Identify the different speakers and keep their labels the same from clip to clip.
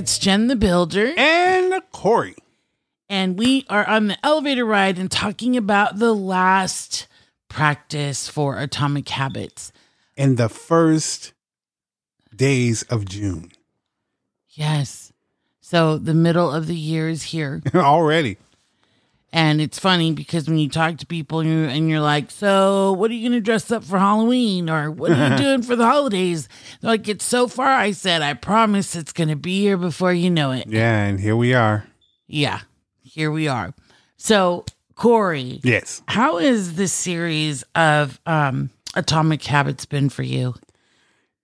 Speaker 1: It's Jen the Builder.
Speaker 2: And Corey.
Speaker 1: And we are on the elevator ride and talking about the last practice for Atomic Habits.
Speaker 2: In the first days of June.
Speaker 1: Yes. So the middle of the year is here.
Speaker 2: Already.
Speaker 1: And it's funny because when you talk to people and you're, and you're like, So, what are you going to dress up for Halloween? Or what are you doing for the holidays? They're like, It's so far. I said, I promise it's going to be here before you know it.
Speaker 2: Yeah. And here we are.
Speaker 1: Yeah. Here we are. So, Corey.
Speaker 2: Yes.
Speaker 1: How is this series of um, Atomic Habits been for you?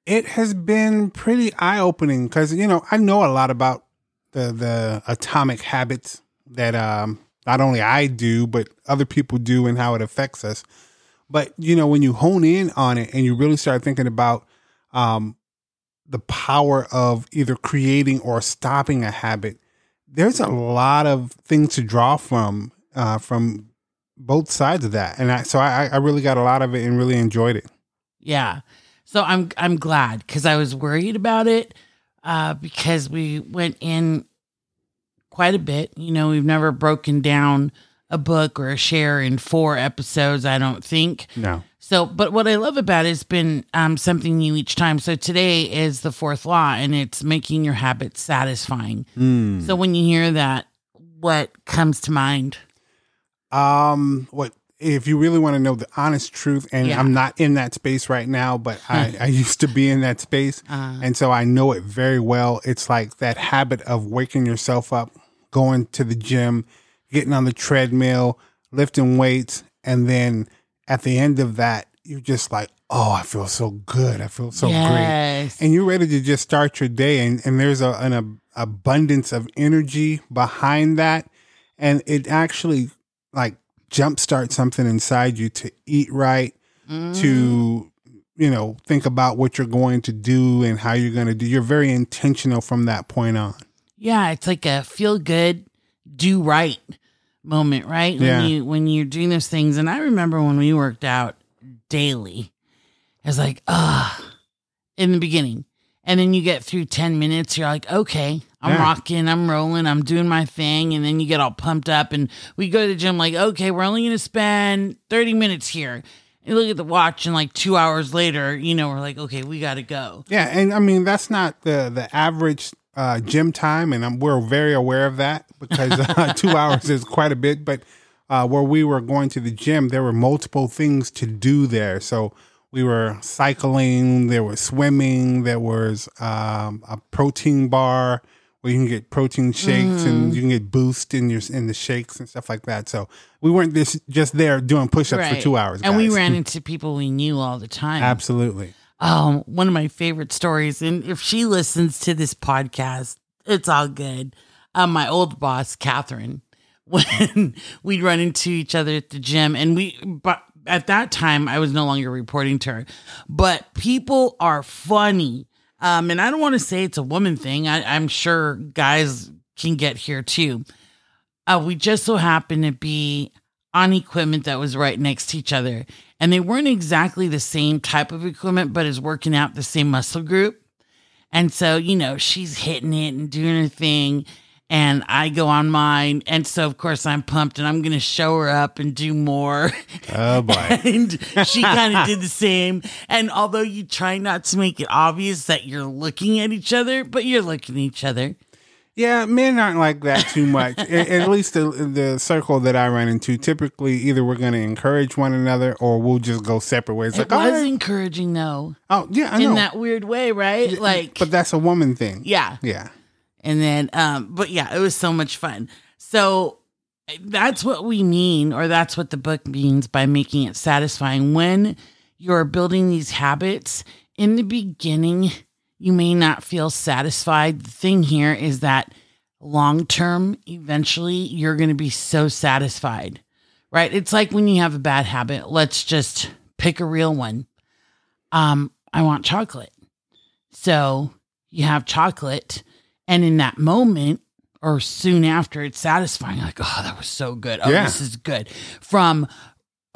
Speaker 2: It has been pretty eye opening because, you know, I know a lot about the, the atomic habits that um, not only I do, but other people do and how it affects us. But, you know, when you hone in on it and you really start thinking about um, the power of either creating or stopping a habit, there's a lot of things to draw from uh, from both sides of that. And I, so I, I really got a lot of it and really enjoyed it.
Speaker 1: Yeah. So I'm I'm glad because I was worried about it uh, because we went in quite a bit. You know, we've never broken down a book or a share in four episodes. I don't think.
Speaker 2: No.
Speaker 1: So, but what I love about it has been um, something new each time. So today is the fourth law, and it's making your habits satisfying.
Speaker 2: Mm.
Speaker 1: So when you hear that, what comes to mind?
Speaker 2: Um, what if you really want to know the honest truth? And
Speaker 1: Yeah.
Speaker 2: I'm not in that space right now, but I, I used to be in that space,
Speaker 1: Uh,
Speaker 2: and so I know it very well. It's like that habit of waking yourself up, going to the gym, getting on the treadmill, lifting weights, and then at the end of that, you're just like, oh, I feel so good. I feel so great. and you're ready to just start your day and, and there's a, an ab- abundance of energy behind that and it actually like jumpstart something inside you to eat right
Speaker 1: Mm.
Speaker 2: to you know think about what you're going to do and how you're going to do you're very intentional from that point on
Speaker 1: Yeah, it's like a feel good, do right moment, right?
Speaker 2: Yeah.
Speaker 1: When you when you're doing those things. And I remember when we worked out daily, I was like, ah, in the beginning. And then you get through 10 minutes, you're like, okay, I'm
Speaker 2: Yeah.
Speaker 1: rocking, I'm rolling, I'm doing my thing. And then you get all pumped up and we go to the gym like, okay, we're only gonna spend 30 minutes here. And look at the watch and like two hours later, you know, we're like, okay, we gotta go.
Speaker 2: yeah and i mean that's not the the average uh, gym time and I'm, we're very aware of that because uh, two hours is quite a bit but uh, where we were going to the gym there were multiple things to do there. So we were cycling there was swimming there was um, a protein bar where you can get protein shakes and you can get boost in your in the shakes and stuff like that. So we weren't this just there doing push-ups for two hours
Speaker 1: And we ran into people we knew all the time.
Speaker 2: absolutely
Speaker 1: Um, one of my favorite stories, and if she listens to this podcast, it's all good. Um, my old boss, Catherine, when we'd run into each other at the gym, and we, but at that time, I was no longer reporting to her, but people are funny. Um, and I don't want to say it's a woman thing. I, I'm sure guys can get here too. Uh, we just so happened to be on equipment that was right next to each other. And they weren't exactly the same type of equipment, but is working out the same muscle group. And so, you know, she's hitting it and doing her thing. And I go on mine. And so, of course, I'm pumped and I'm going to show her up and do more.
Speaker 2: oh boy
Speaker 1: and she kind of did the same. And although you try not to make it obvious that you're looking at each other, but you're looking at each other.
Speaker 2: Yeah, men aren't like that too much. at, at least the the circle that I run into, typically either we're going to encourage one another or we'll just go separate ways.
Speaker 1: It
Speaker 2: Like, all
Speaker 1: was
Speaker 2: right.
Speaker 1: encouraging, though,
Speaker 2: oh yeah, I know.
Speaker 1: in that weird way, right? Like,
Speaker 2: but that's a woman thing.
Speaker 1: yeah.
Speaker 2: yeah,
Speaker 1: And then, um, but yeah, it was so much fun. So that's what we mean, or that's what the book means by making it satisfying. When you're building these habits in the beginning, you may not feel satisfied. The thing here is that long term, eventually, you're going to be so satisfied, right? It's like when you have a bad habit. Let's just pick a real one. Um, I want chocolate. So you have chocolate, and in that moment or soon after, it's satisfying. Like, oh, that was so good. Oh,
Speaker 2: Yeah.
Speaker 1: this is good. From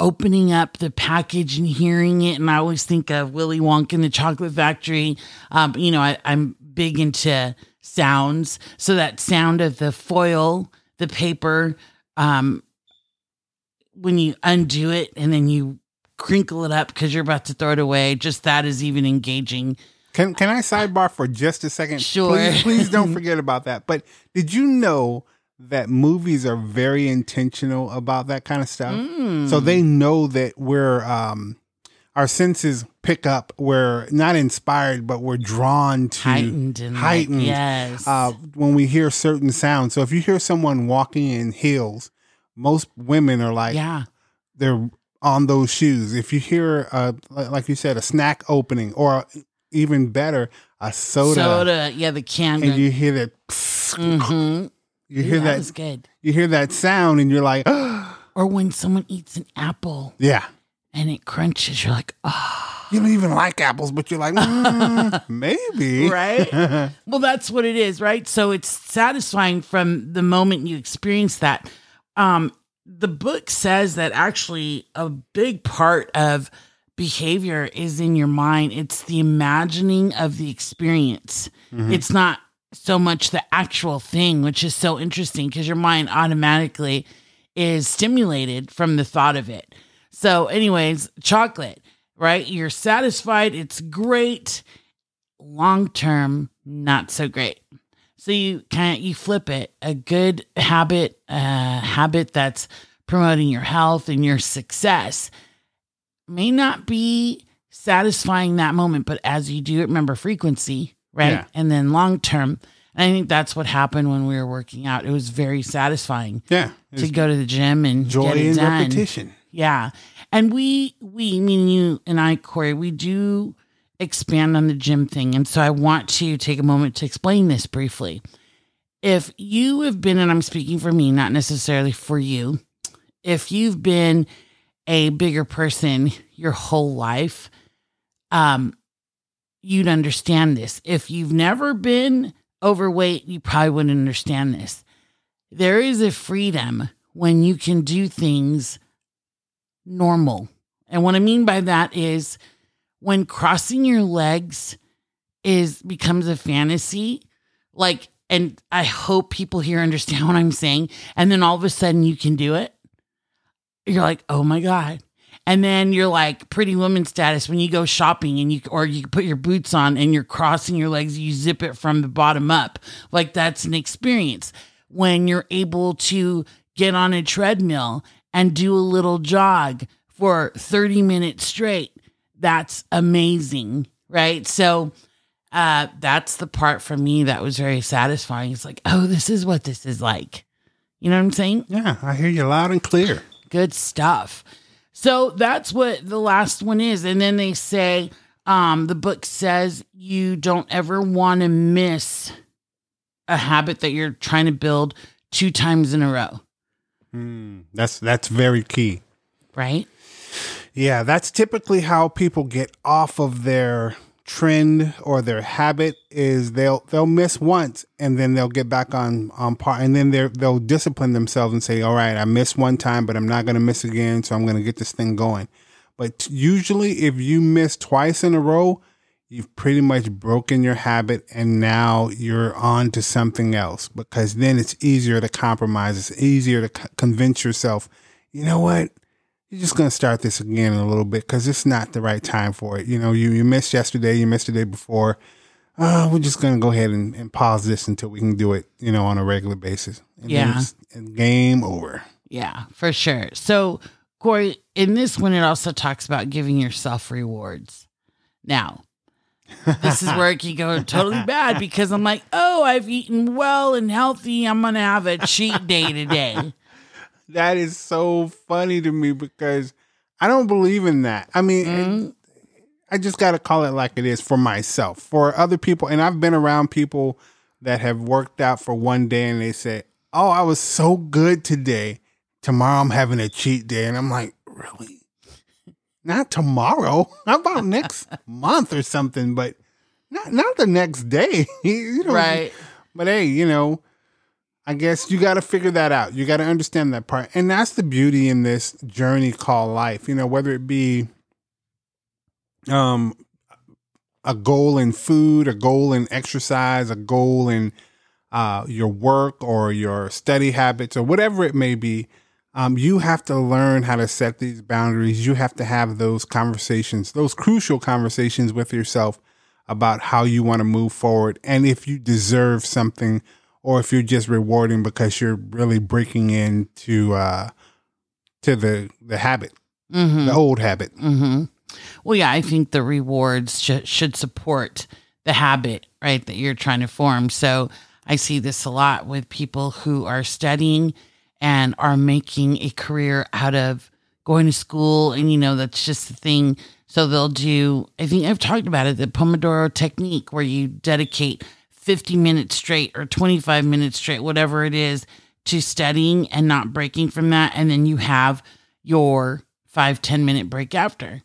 Speaker 1: opening up the package and hearing it, and I always think of Willy Wonka and the Chocolate Factory. Um, you know, I, I'm big into sounds. So that sound of the foil, the paper, um, when you undo it and then you crinkle it up because you're about to throw it away, just that is even engaging.
Speaker 2: Can can I sidebar for just a second?
Speaker 1: Sure.
Speaker 2: Please, please don't forget about that. But did you know that movies are very intentional about that kind of stuff?
Speaker 1: Mm.
Speaker 2: So they know that we're um our senses pick up. We're not inspired, but we're drawn to
Speaker 1: heightened and like,
Speaker 2: heightened,
Speaker 1: yes.
Speaker 2: uh, when we hear certain sounds. So if you hear someone walking in heels, most women are like
Speaker 1: yeah.
Speaker 2: they're on those shoes. If you hear, uh, like you said, a snack opening, or even better, a soda,
Speaker 1: Soda. Yeah, the can.
Speaker 2: and you hear that,
Speaker 1: mm-hmm.
Speaker 2: You hear
Speaker 1: that
Speaker 2: that,
Speaker 1: was good.
Speaker 2: you hear that sound, and you're like,
Speaker 1: Or when someone eats an apple
Speaker 2: yeah.
Speaker 1: and it crunches, you're like, oh.
Speaker 2: You don't even like apples, but you're like, mm, maybe,
Speaker 1: right? well, that's what it is, right? So it's satisfying from the moment you experience that. Um, the book says that actually a big part of behavior is in your mind. It's the imagining of the experience. It's not so much the actual thing, which is so interesting because your mind automatically is stimulated from the thought of it. So, anyways, chocolate, right? You're satisfied. It's great. Long term, not so great. So you kind of you flip it. A good habit, a habit that's promoting your health and your success may not be satisfying that moment, but as you do it, remember frequency, right?
Speaker 2: Yeah.
Speaker 1: And then long term. I think that's what happened when we were working out. It was very satisfying
Speaker 2: yeah,
Speaker 1: to go to the gym and
Speaker 2: joy
Speaker 1: get it
Speaker 2: in
Speaker 1: done.
Speaker 2: repetition.
Speaker 1: Yeah. And we, we, meaning you and I, Corey, we do expand on the gym thing. And so I want to take a moment to explain this briefly. If you have been, and I'm speaking for me, not necessarily for you, if you've been a bigger person your whole life, um, you'd understand this. If you've never been overweight, you probably wouldn't understand this. There is a freedom when you can do things normal. And what I mean by that is when crossing your legs is becomes a fantasy, like and I hope people here understand what I'm saying. And then all of a sudden you can do it. You're like, oh my God. And then you're like pretty woman status when you go shopping and you or you put your boots on and you're crossing your legs, you zip it from the bottom up. Like that's an experience. When you're able to get on a treadmill and do a little jog for 30 minutes straight, that's amazing, right? So uh that's the part for me that was very satisfying. It's like, oh, this is what this is like. You know what I'm saying?
Speaker 2: Yeah, I hear you loud and clear.
Speaker 1: Good stuff. So that's what the last one is. And then they say, um, the book says you don't ever want to miss a habit that you're trying to build two times in a row,
Speaker 2: Hmm, that's that's very key.
Speaker 1: right?
Speaker 2: Yeah, that's typically how people get off of their trend or their habit is they'll they'll miss once and then they'll get back on on par and then they they'll discipline themselves and say, "All right, I missed one time, but I'm not going to miss again, so I'm going to get this thing going." But usually if you miss twice in a row, you've pretty much broken your habit and now you're on to something else because then it's easier to compromise. It's easier to convince yourself, "You know what? You're just going to start this again in a little bit because it's not the right time for it. You know, you, you missed yesterday, you missed the day before. Uh, we're just going to go ahead and, and pause this until we can do it, you know, on a regular basis. And
Speaker 1: Yeah.
Speaker 2: and game over.
Speaker 1: Yeah, for sure. So, Corey, in this one, it also talks about giving yourself rewards. Now, this is where it can go totally bad because I'm like, oh, I've eaten well and healthy. I'm going to have a cheat day today.
Speaker 2: That is so funny to me because I don't believe in that. I mean,
Speaker 1: Mm-hmm.
Speaker 2: I just got to call it like it is for myself. For other people, and I've been around people that have worked out for one day and they say, Oh, I was so good today. Tomorrow I'm having a cheat day. And I'm like, Really? Not tomorrow. How about next month or something? But not not the next day. you know,
Speaker 1: Right.
Speaker 2: but hey, you know, I guess you got to figure that out. You got to understand that part. And that's the beauty in this journey called life. You know, whether it be um a goal in food, a goal in exercise, a goal in uh, your work or your study habits or whatever it may be, um, you have to learn how to set these boundaries. You have to have those conversations, those crucial conversations with yourself about how you want to move forward and if you deserve something or if you're just rewarding because you're really breaking into uh, to the the habit,
Speaker 1: Mm-hmm.
Speaker 2: the old habit.
Speaker 1: Mm-hmm. Well, yeah, I think the rewards sh- should support the habit, right, that you're trying to form. So I see this a lot with people who are studying and are making a career out of going to school. And, you know, that's just the thing. So they'll do, I think I've talked about it, the Pomodoro technique, where you dedicate 50 minutes straight or 25 minutes straight, whatever it is, to studying and not breaking from that. And then you have your five ten minute break after.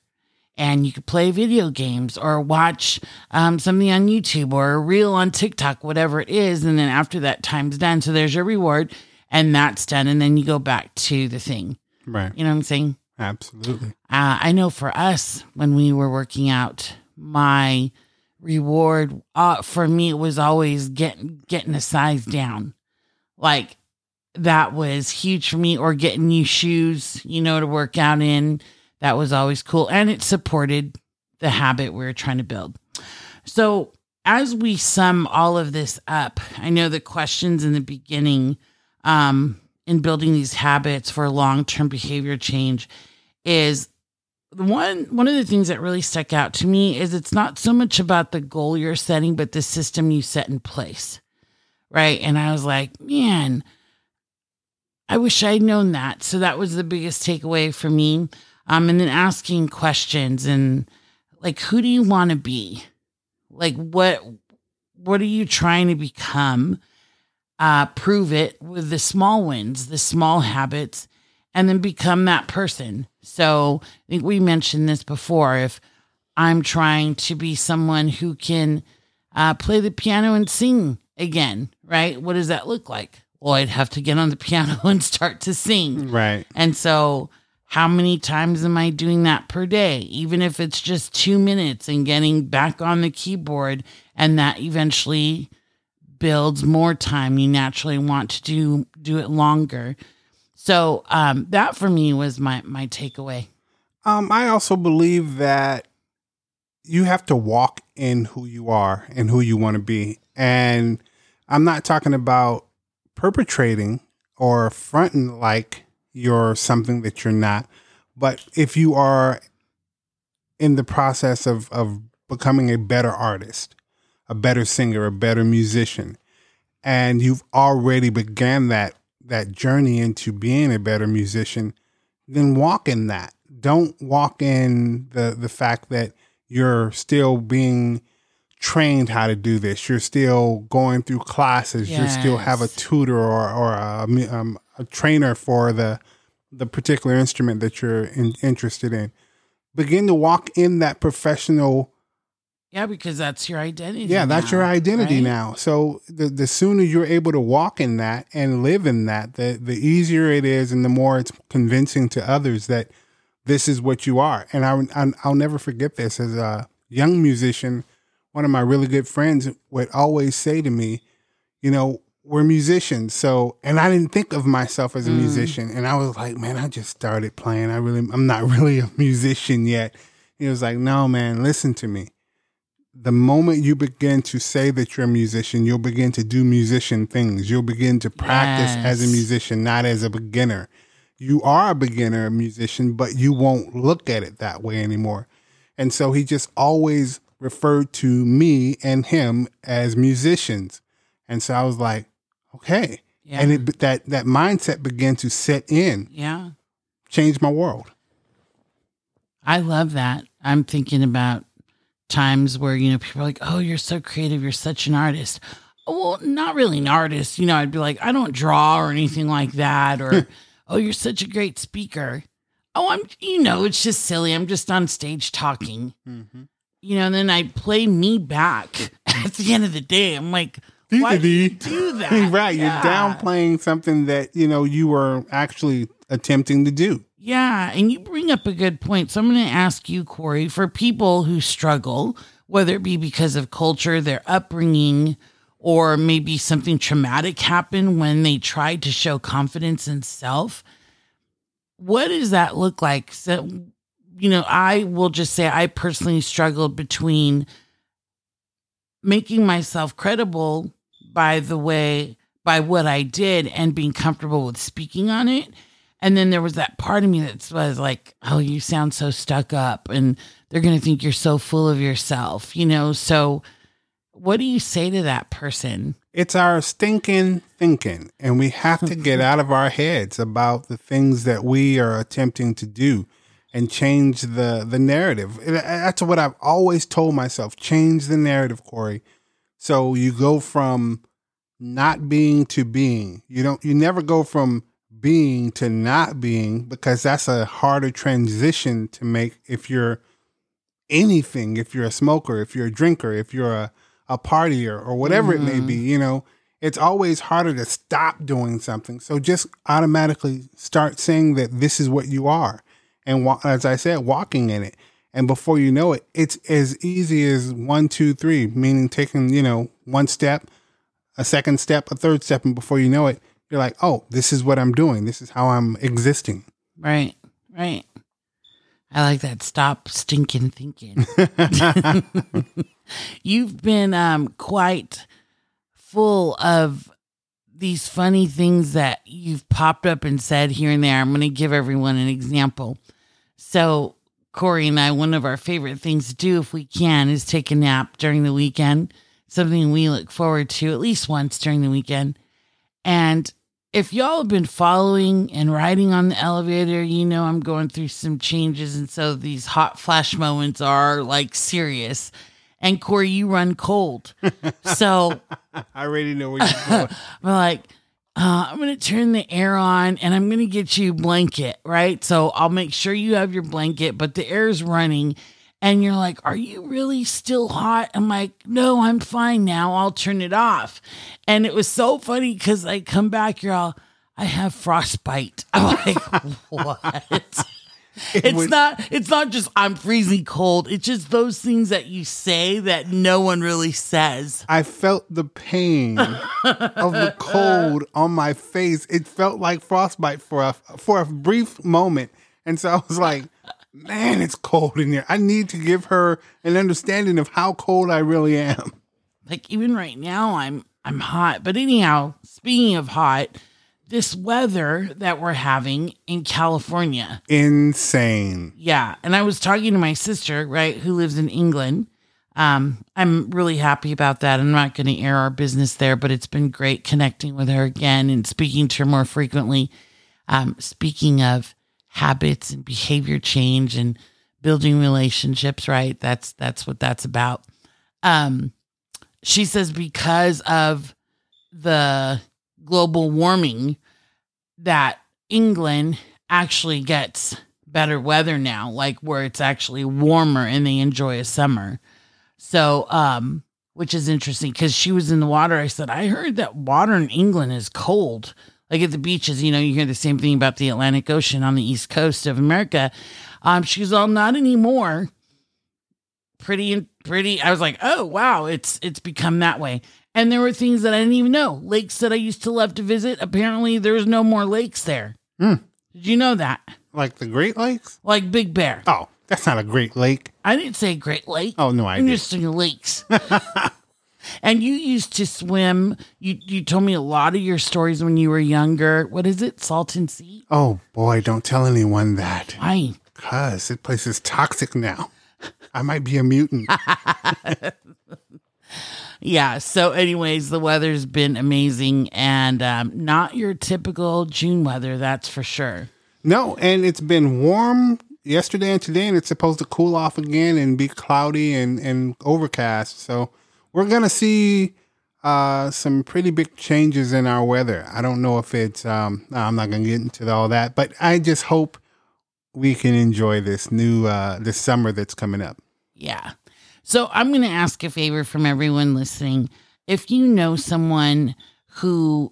Speaker 1: And you could play video games or watch um, something on YouTube or a reel on TikTok, whatever it is. And then after that time's done. So there's your reward and that's done. And then you go back to the thing.
Speaker 2: Right.
Speaker 1: You know what I'm saying?
Speaker 2: Absolutely.
Speaker 1: Uh, I know for us, when we were working out, my reward uh, for me was always getting getting a size down. Like that was huge for me, or getting new shoes, you know, to work out in. That was always cool, and it supported the habit we were trying to build. So as we sum all of this up, I know the questions in the beginning um, in building these habits for long term behavior change is one one of the things that really stuck out to me is it's not so much about the goal you're setting, but the system you set in place. Right. And I was like, man, I wish I'd known that. So that was the biggest takeaway for me. Um, and then asking questions and like, who do you want to be? Like, what what are you trying to become? Uh, prove it with the small wins, the small habits, and then become that person. So I think we mentioned this before. If I'm trying to be someone who can uh, play the piano and sing again, right? What does that look like? Well, I'd have to get on the piano and start to sing.
Speaker 2: Right.
Speaker 1: And so, how many times am I doing that per day? Even if it's just two minutes and getting back on the keyboard, and that eventually builds more time. You naturally want to do do it longer. So um, that for me was my my takeaway.
Speaker 2: Um, I also believe that you have to walk in who you are and who you want to be. And I'm not talking about perpetrating or fronting like you're something that you're not. But if you are in the process of, of becoming a better artist, a better singer, a better musician, and you've already began that that journey into being a better musician, then walk in that. Don't walk in the the fact that you're still being trained how to do this. You're still going through classes. You still have a tutor or or a, um, a trainer for the the particular instrument that you're in, interested in. Begin to walk in that professional
Speaker 1: Yeah, because that's your identity.
Speaker 2: yeah, that's
Speaker 1: now,
Speaker 2: your identity
Speaker 1: right?
Speaker 2: now. So the the sooner you're able to walk in that and live in that, the the easier it is, and the more it's convincing to others that this is what you are. And I, I I'll never forget this as a young musician. One of my really good friends would always say to me, you know, we're musicians. So, and I didn't think of myself as a
Speaker 1: Mm.
Speaker 2: musician. And I was like, man, I just started playing. I really, I'm not really a musician yet. He was like, no, man, listen to me the moment you begin to say that you're a musician, you'll begin to do musician things. You'll begin to practice as a musician, not as a beginner. You are a beginner musician, but you won't look at it that way anymore. And so he just always referred to me and him as musicians. And so I was like, okay.
Speaker 1: Yeah.
Speaker 2: And it, that, that mindset began to set in,
Speaker 1: yeah.
Speaker 2: change my world.
Speaker 1: I love that. I'm thinking about times where, you know, people are like, oh, you're so creative. You're such an artist. Well, not really an artist. You know, I'd be like, I don't draw or anything like that. Or, oh, you're such a great speaker. Oh, I'm, you know, it's just silly. I'm just on stage talking, mm-hmm. you know, and then I play me back at the end of the day. I'm like, why do you do that?
Speaker 2: right.
Speaker 1: Yeah.
Speaker 2: You're downplaying something that, you know, you were actually attempting to do.
Speaker 1: Yeah, and you bring up a good point. So I'm going to ask you, Corey, for people who struggle whether it be because of culture, their upbringing, or maybe something traumatic happened when they tried to show confidence in self. What does that look like? So, you know, I will just say I personally struggled between making myself credible by the way, by what I did and being comfortable with speaking on it. And then there was that part of me that was like, oh, you sound so stuck up and they're going to think you're so full of yourself, you know? So, what do you say to that person?
Speaker 2: It's our stinking thinking, and we have to get out of our heads about the things that we are attempting to do and change the the narrative. That's what I've always told myself: change the narrative, Corey. So you go from not being to being. You don't. You never go from being to not being because that's a harder transition to make if you're anything. If you're a smoker, if you're a drinker, if you're a a partier or whatever mm-hmm. it may be, mm-hmm. you know, it's always harder to stop doing something. So just automatically start saying that this is what you are. And as I said, walking in it. And before you know it, it's as easy as one, two, three, meaning taking, you know, one step, a second step, a third step. And before you know it, you're like, oh, this is what I'm doing. This is how I'm existing.
Speaker 1: Right, right. I like that. Stop stinking thinking. You've been um, quite full of these funny things that you've popped up and said here and there. I'm going to give everyone an example. So, Corey and I, one of our favorite things to do if we can is take a nap during the weekend, something we look forward to at least once during the weekend. And if y'all have been following and riding on the elevator, you know I'm going through some changes. And so these hot flash moments are like serious and Corey, you run cold. So
Speaker 2: I already know where you're going.
Speaker 1: I'm like, uh, I'm going to turn the air on and I'm going to get you a blanket, right? So I'll make sure you have your blanket, but the air is running. And you're like, Are you really still hot? I'm like, No, I'm fine now. I'll turn it off. And it was so funny because I come back, you're all, I have frostbite. I'm like, What? it's not it's not just I'm freezing cold. It's just those things that you say that no one really says.
Speaker 2: I felt the pain of the cold on my face. It felt like frostbite for a for a brief moment. And so I was like, man, it's cold in here. I need to give her an understanding of how cold I really am.
Speaker 1: Like even right now I'm I'm hot. But anyhow, speaking of hot, this weather that we're having in California.
Speaker 2: Insane.
Speaker 1: Yeah. And I was talking to my sister, right, who lives in England. Um, I'm really happy about that. I'm not going to air our business there, but it's been great connecting with her again and speaking to her more frequently. Um, speaking of habits and behavior change and building relationships, right? That's that's what that's about. Um, she says because of the global warming that England actually gets better weather now, like where it's actually warmer and they enjoy a summer. So, um, which is interesting because she was in the water. I said, I heard that water in England is cold. Like at the beaches, you know, you hear the same thing about the Atlantic Ocean on the east coast of America. Um, she goes, Oh, not anymore. Pretty and pretty. I was like, Oh wow, it's it's become that way. And there were things that I didn't even know. Lakes that I used to love to visit. Apparently, there's no more lakes there.
Speaker 2: Hmm.
Speaker 1: Did you know that?
Speaker 2: Like the Great Lakes?
Speaker 1: Like Big Bear.
Speaker 2: Oh, that's not a Great Lake.
Speaker 1: I didn't say Great Lake.
Speaker 2: Oh, no, I
Speaker 1: I'm
Speaker 2: did.
Speaker 1: just saying lakes. and you used to swim. You you told me a lot of your stories when you were younger. What is it? Salton Sea?
Speaker 2: Oh, boy, don't tell anyone that.
Speaker 1: Why?
Speaker 2: Because this place is toxic now. I might be a mutant.
Speaker 1: yeah. So, anyways, the weather's been amazing and um, not your typical June weather, that's for sure.
Speaker 2: No, and it's been warm yesterday and today, and it's supposed to cool off again and be cloudy and, and overcast. So, we're to see uh, some pretty big changes in our weather. I don't know if it's, um, I'm not to get into all that, but I just hope we can enjoy this new, uh, this summer that's coming up.
Speaker 1: Yeah. So I'm to ask a favor from everyone listening. If you know someone who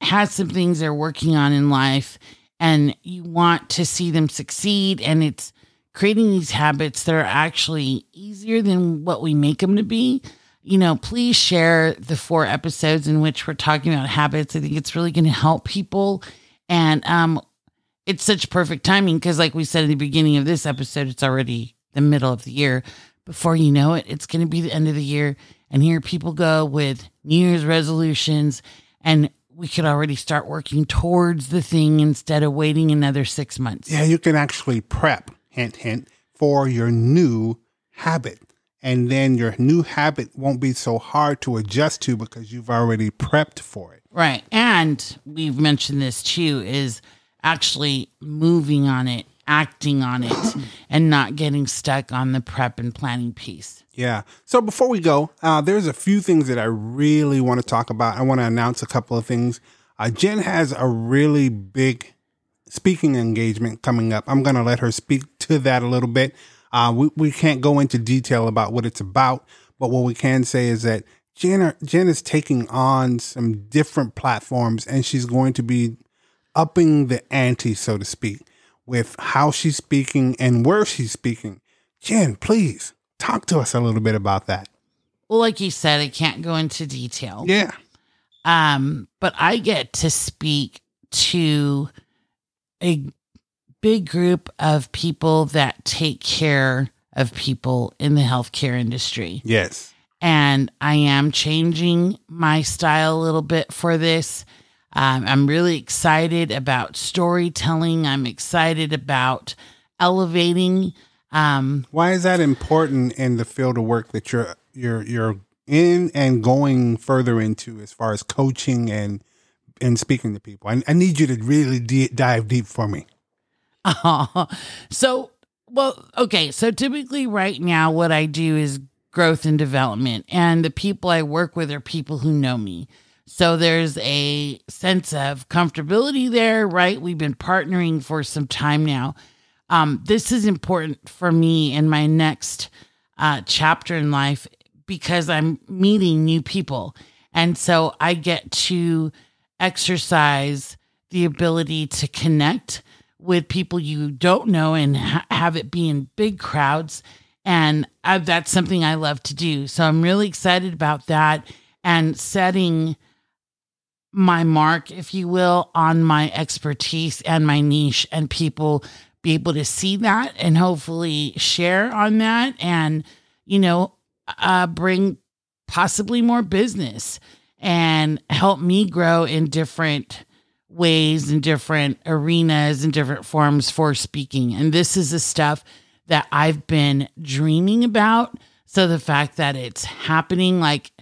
Speaker 1: has some things they're working on in life and you want to see them succeed and it's creating these habits that are actually easier than what we make them to be, you know, please share the four episodes in which we're talking about habits. I think it's really going to help people. And um, it's such perfect timing because, like we said in the beginning of this episode, it's already the middle of the year. Before you know it, it's going to be the end of the year. And here people go with New Year's resolutions. And we could already start working towards the thing instead of waiting another six months.
Speaker 2: Yeah, you can actually prep, hint, hint, for your new habit. And then your new habit won't be so hard to adjust to because you've already prepped for it.
Speaker 1: Right. And we've mentioned this too is actually moving on it, acting on it, and not getting stuck on the prep and planning piece.
Speaker 2: Yeah. So before we go, uh, there's a few things that I really want to talk about. I want to announce a couple of things. Uh, Jen has a really big speaking engagement coming up. I'm going to let her speak to that a little bit. Uh, we, we can't go into detail about what it's about, but what we can say is that Jen, Jen is taking on some different platforms and she's going to be upping the ante, so to speak, with how she's speaking and where she's speaking. Jen, please Talk to us a little bit about that.
Speaker 1: Well, like you said, I can't go into detail.
Speaker 2: Yeah.
Speaker 1: Um, but I get to speak to a big group of people that take care of people in the healthcare industry.
Speaker 2: Yes.
Speaker 1: And I am changing my style a little bit for this. Um, I'm really excited about storytelling. I'm excited about elevating um,
Speaker 2: Why is that important in the field of work that you're you're you're in and going further into as far as coaching and and speaking to people? I, I need you to really de- dive deep for me.
Speaker 1: So, well, okay. So typically, right now, what I do is growth and development, and the people I work with are people who know me. So there's a sense of comfortability there, right? We've been partnering for some time now. Um, this is important for me in my next uh, chapter in life because I'm meeting new people. And so I get to exercise the ability to connect with people you don't know and ha- have it be in big crowds. And I, that's something I love to do. So I'm really excited about that and setting my mark, if you will, on my expertise and my niche and people be able to see that and hopefully share on that and, you know, uh, bring possibly more business and help me grow in different ways and different arenas and different forms for speaking. And this is the stuff that I've been dreaming about. So the fact that it's happening, like,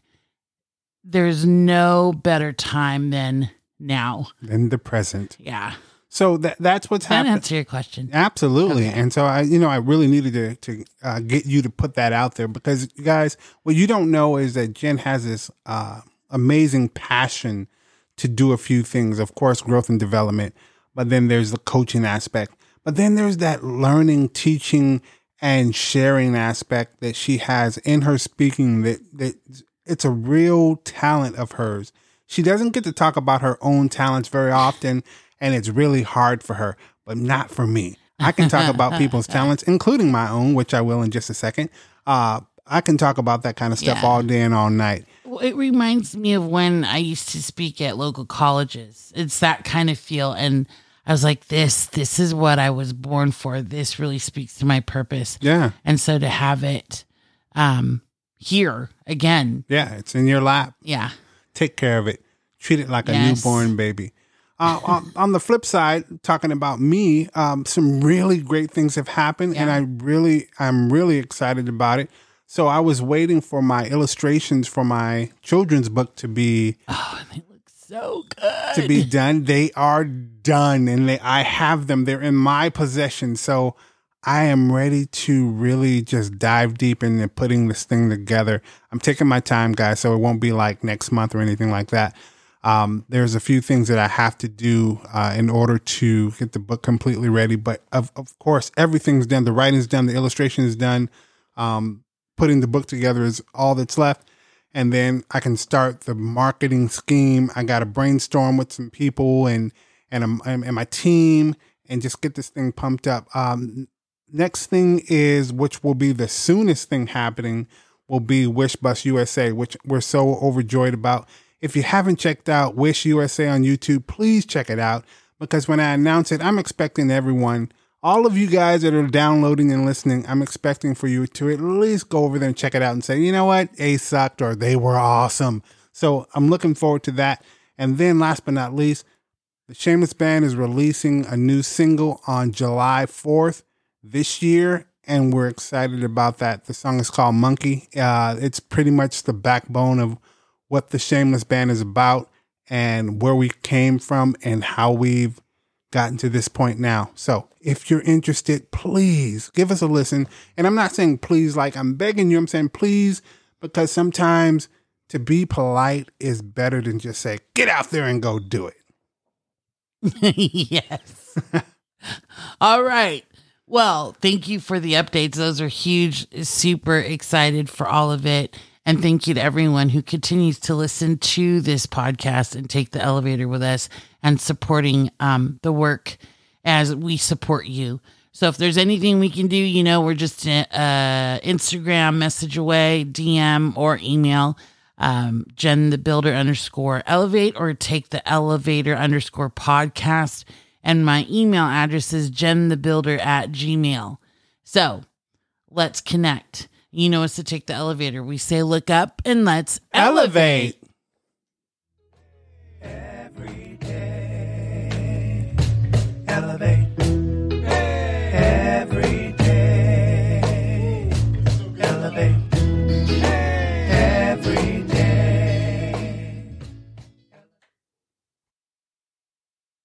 Speaker 1: there's no better time than now.
Speaker 2: In the present.
Speaker 1: Yeah.
Speaker 2: So that that's what's happening.
Speaker 1: answer your question.
Speaker 2: Absolutely. Okay. And so I, you know, I really needed to to uh, get you to put that out there because you guys, what you don't know is that Jen has this uh, amazing passion to do a few things. Of course, growth and development, but then there's the coaching aspect. But then there's that learning, teaching, and sharing aspect that she has in her speaking. That that it's a real talent of hers. She doesn't get to talk about her own talents very often and it's really hard for her, but not for me. I can talk about people's talents, including my own, which I will in just a second. Uh, I can talk about that kind of stuff yeah. all day and all night.
Speaker 1: Well, it reminds me of when I used to speak at local colleges. It's that kind of feel. And I was like, this, this is what I was born for. This really speaks to my purpose.
Speaker 2: Yeah.
Speaker 1: And so to have it um, here again.
Speaker 2: Yeah, it's in your lap.
Speaker 1: Yeah.
Speaker 2: Take care of it. Treat it like yes. a newborn baby. Uh, on, on, the flip side, talking about me, um, some really great things have happened, yeah. and I really, I'm really excited about it. So I was waiting for my illustrations for my children's book to be.
Speaker 1: Oh, they look so good.
Speaker 2: To be done, they are done, and they, I have them. They're in my possession. So I am ready to really just dive deep into putting this thing together. I'm taking my time, guys, so it won't be like next month or anything like that. Um, there's a few things that I have to do uh, in order to get the book completely ready. But of, of course, everything's done. The writing's done. The illustration is done. Um, putting the book together is all that's left. And then I can start the marketing scheme. I got to brainstorm with some people and, and, and my team and just get this thing pumped up. Um, next thing is, which will be the soonest thing happening, will be Wish Bus USA, which we're so overjoyed about. If you haven't checked out Wish USA on YouTube, please check it out because when I announce it, I'm expecting everyone, all of you guys that are downloading and listening, I'm expecting for you to at least go over there and check it out and say, you know what, A sucked or they were awesome. So I'm looking forward to that. And then last but not least, the Shameless Band is releasing a new single on July 4th this year, and we're excited about that. The song is called Monkey. Uh, it's pretty much the backbone of what the Shameless Band is about and where we came from and how we've gotten to this point now. So if you're interested, please give us a listen. And I'm not saying please like I'm begging you, I'm saying please because sometimes to be polite is better than just say, get out there and go do it.
Speaker 1: yes. All right. Well, thank you for the updates. Those are huge. Super excited for all of it. And thank you to everyone who continues to listen to this podcast and take the elevator with us and supporting um, the work as we support you. So if there's anything we can do, you know, we're just uh, Instagram message away, DM or email um, Jen the Builder underscore elevate or take the elevator underscore podcast. And my email address is Jen the Builder at gmail. So let's connect you know us to take the elevator. We say, look up and let's elevate. elevate. Every day, elevate.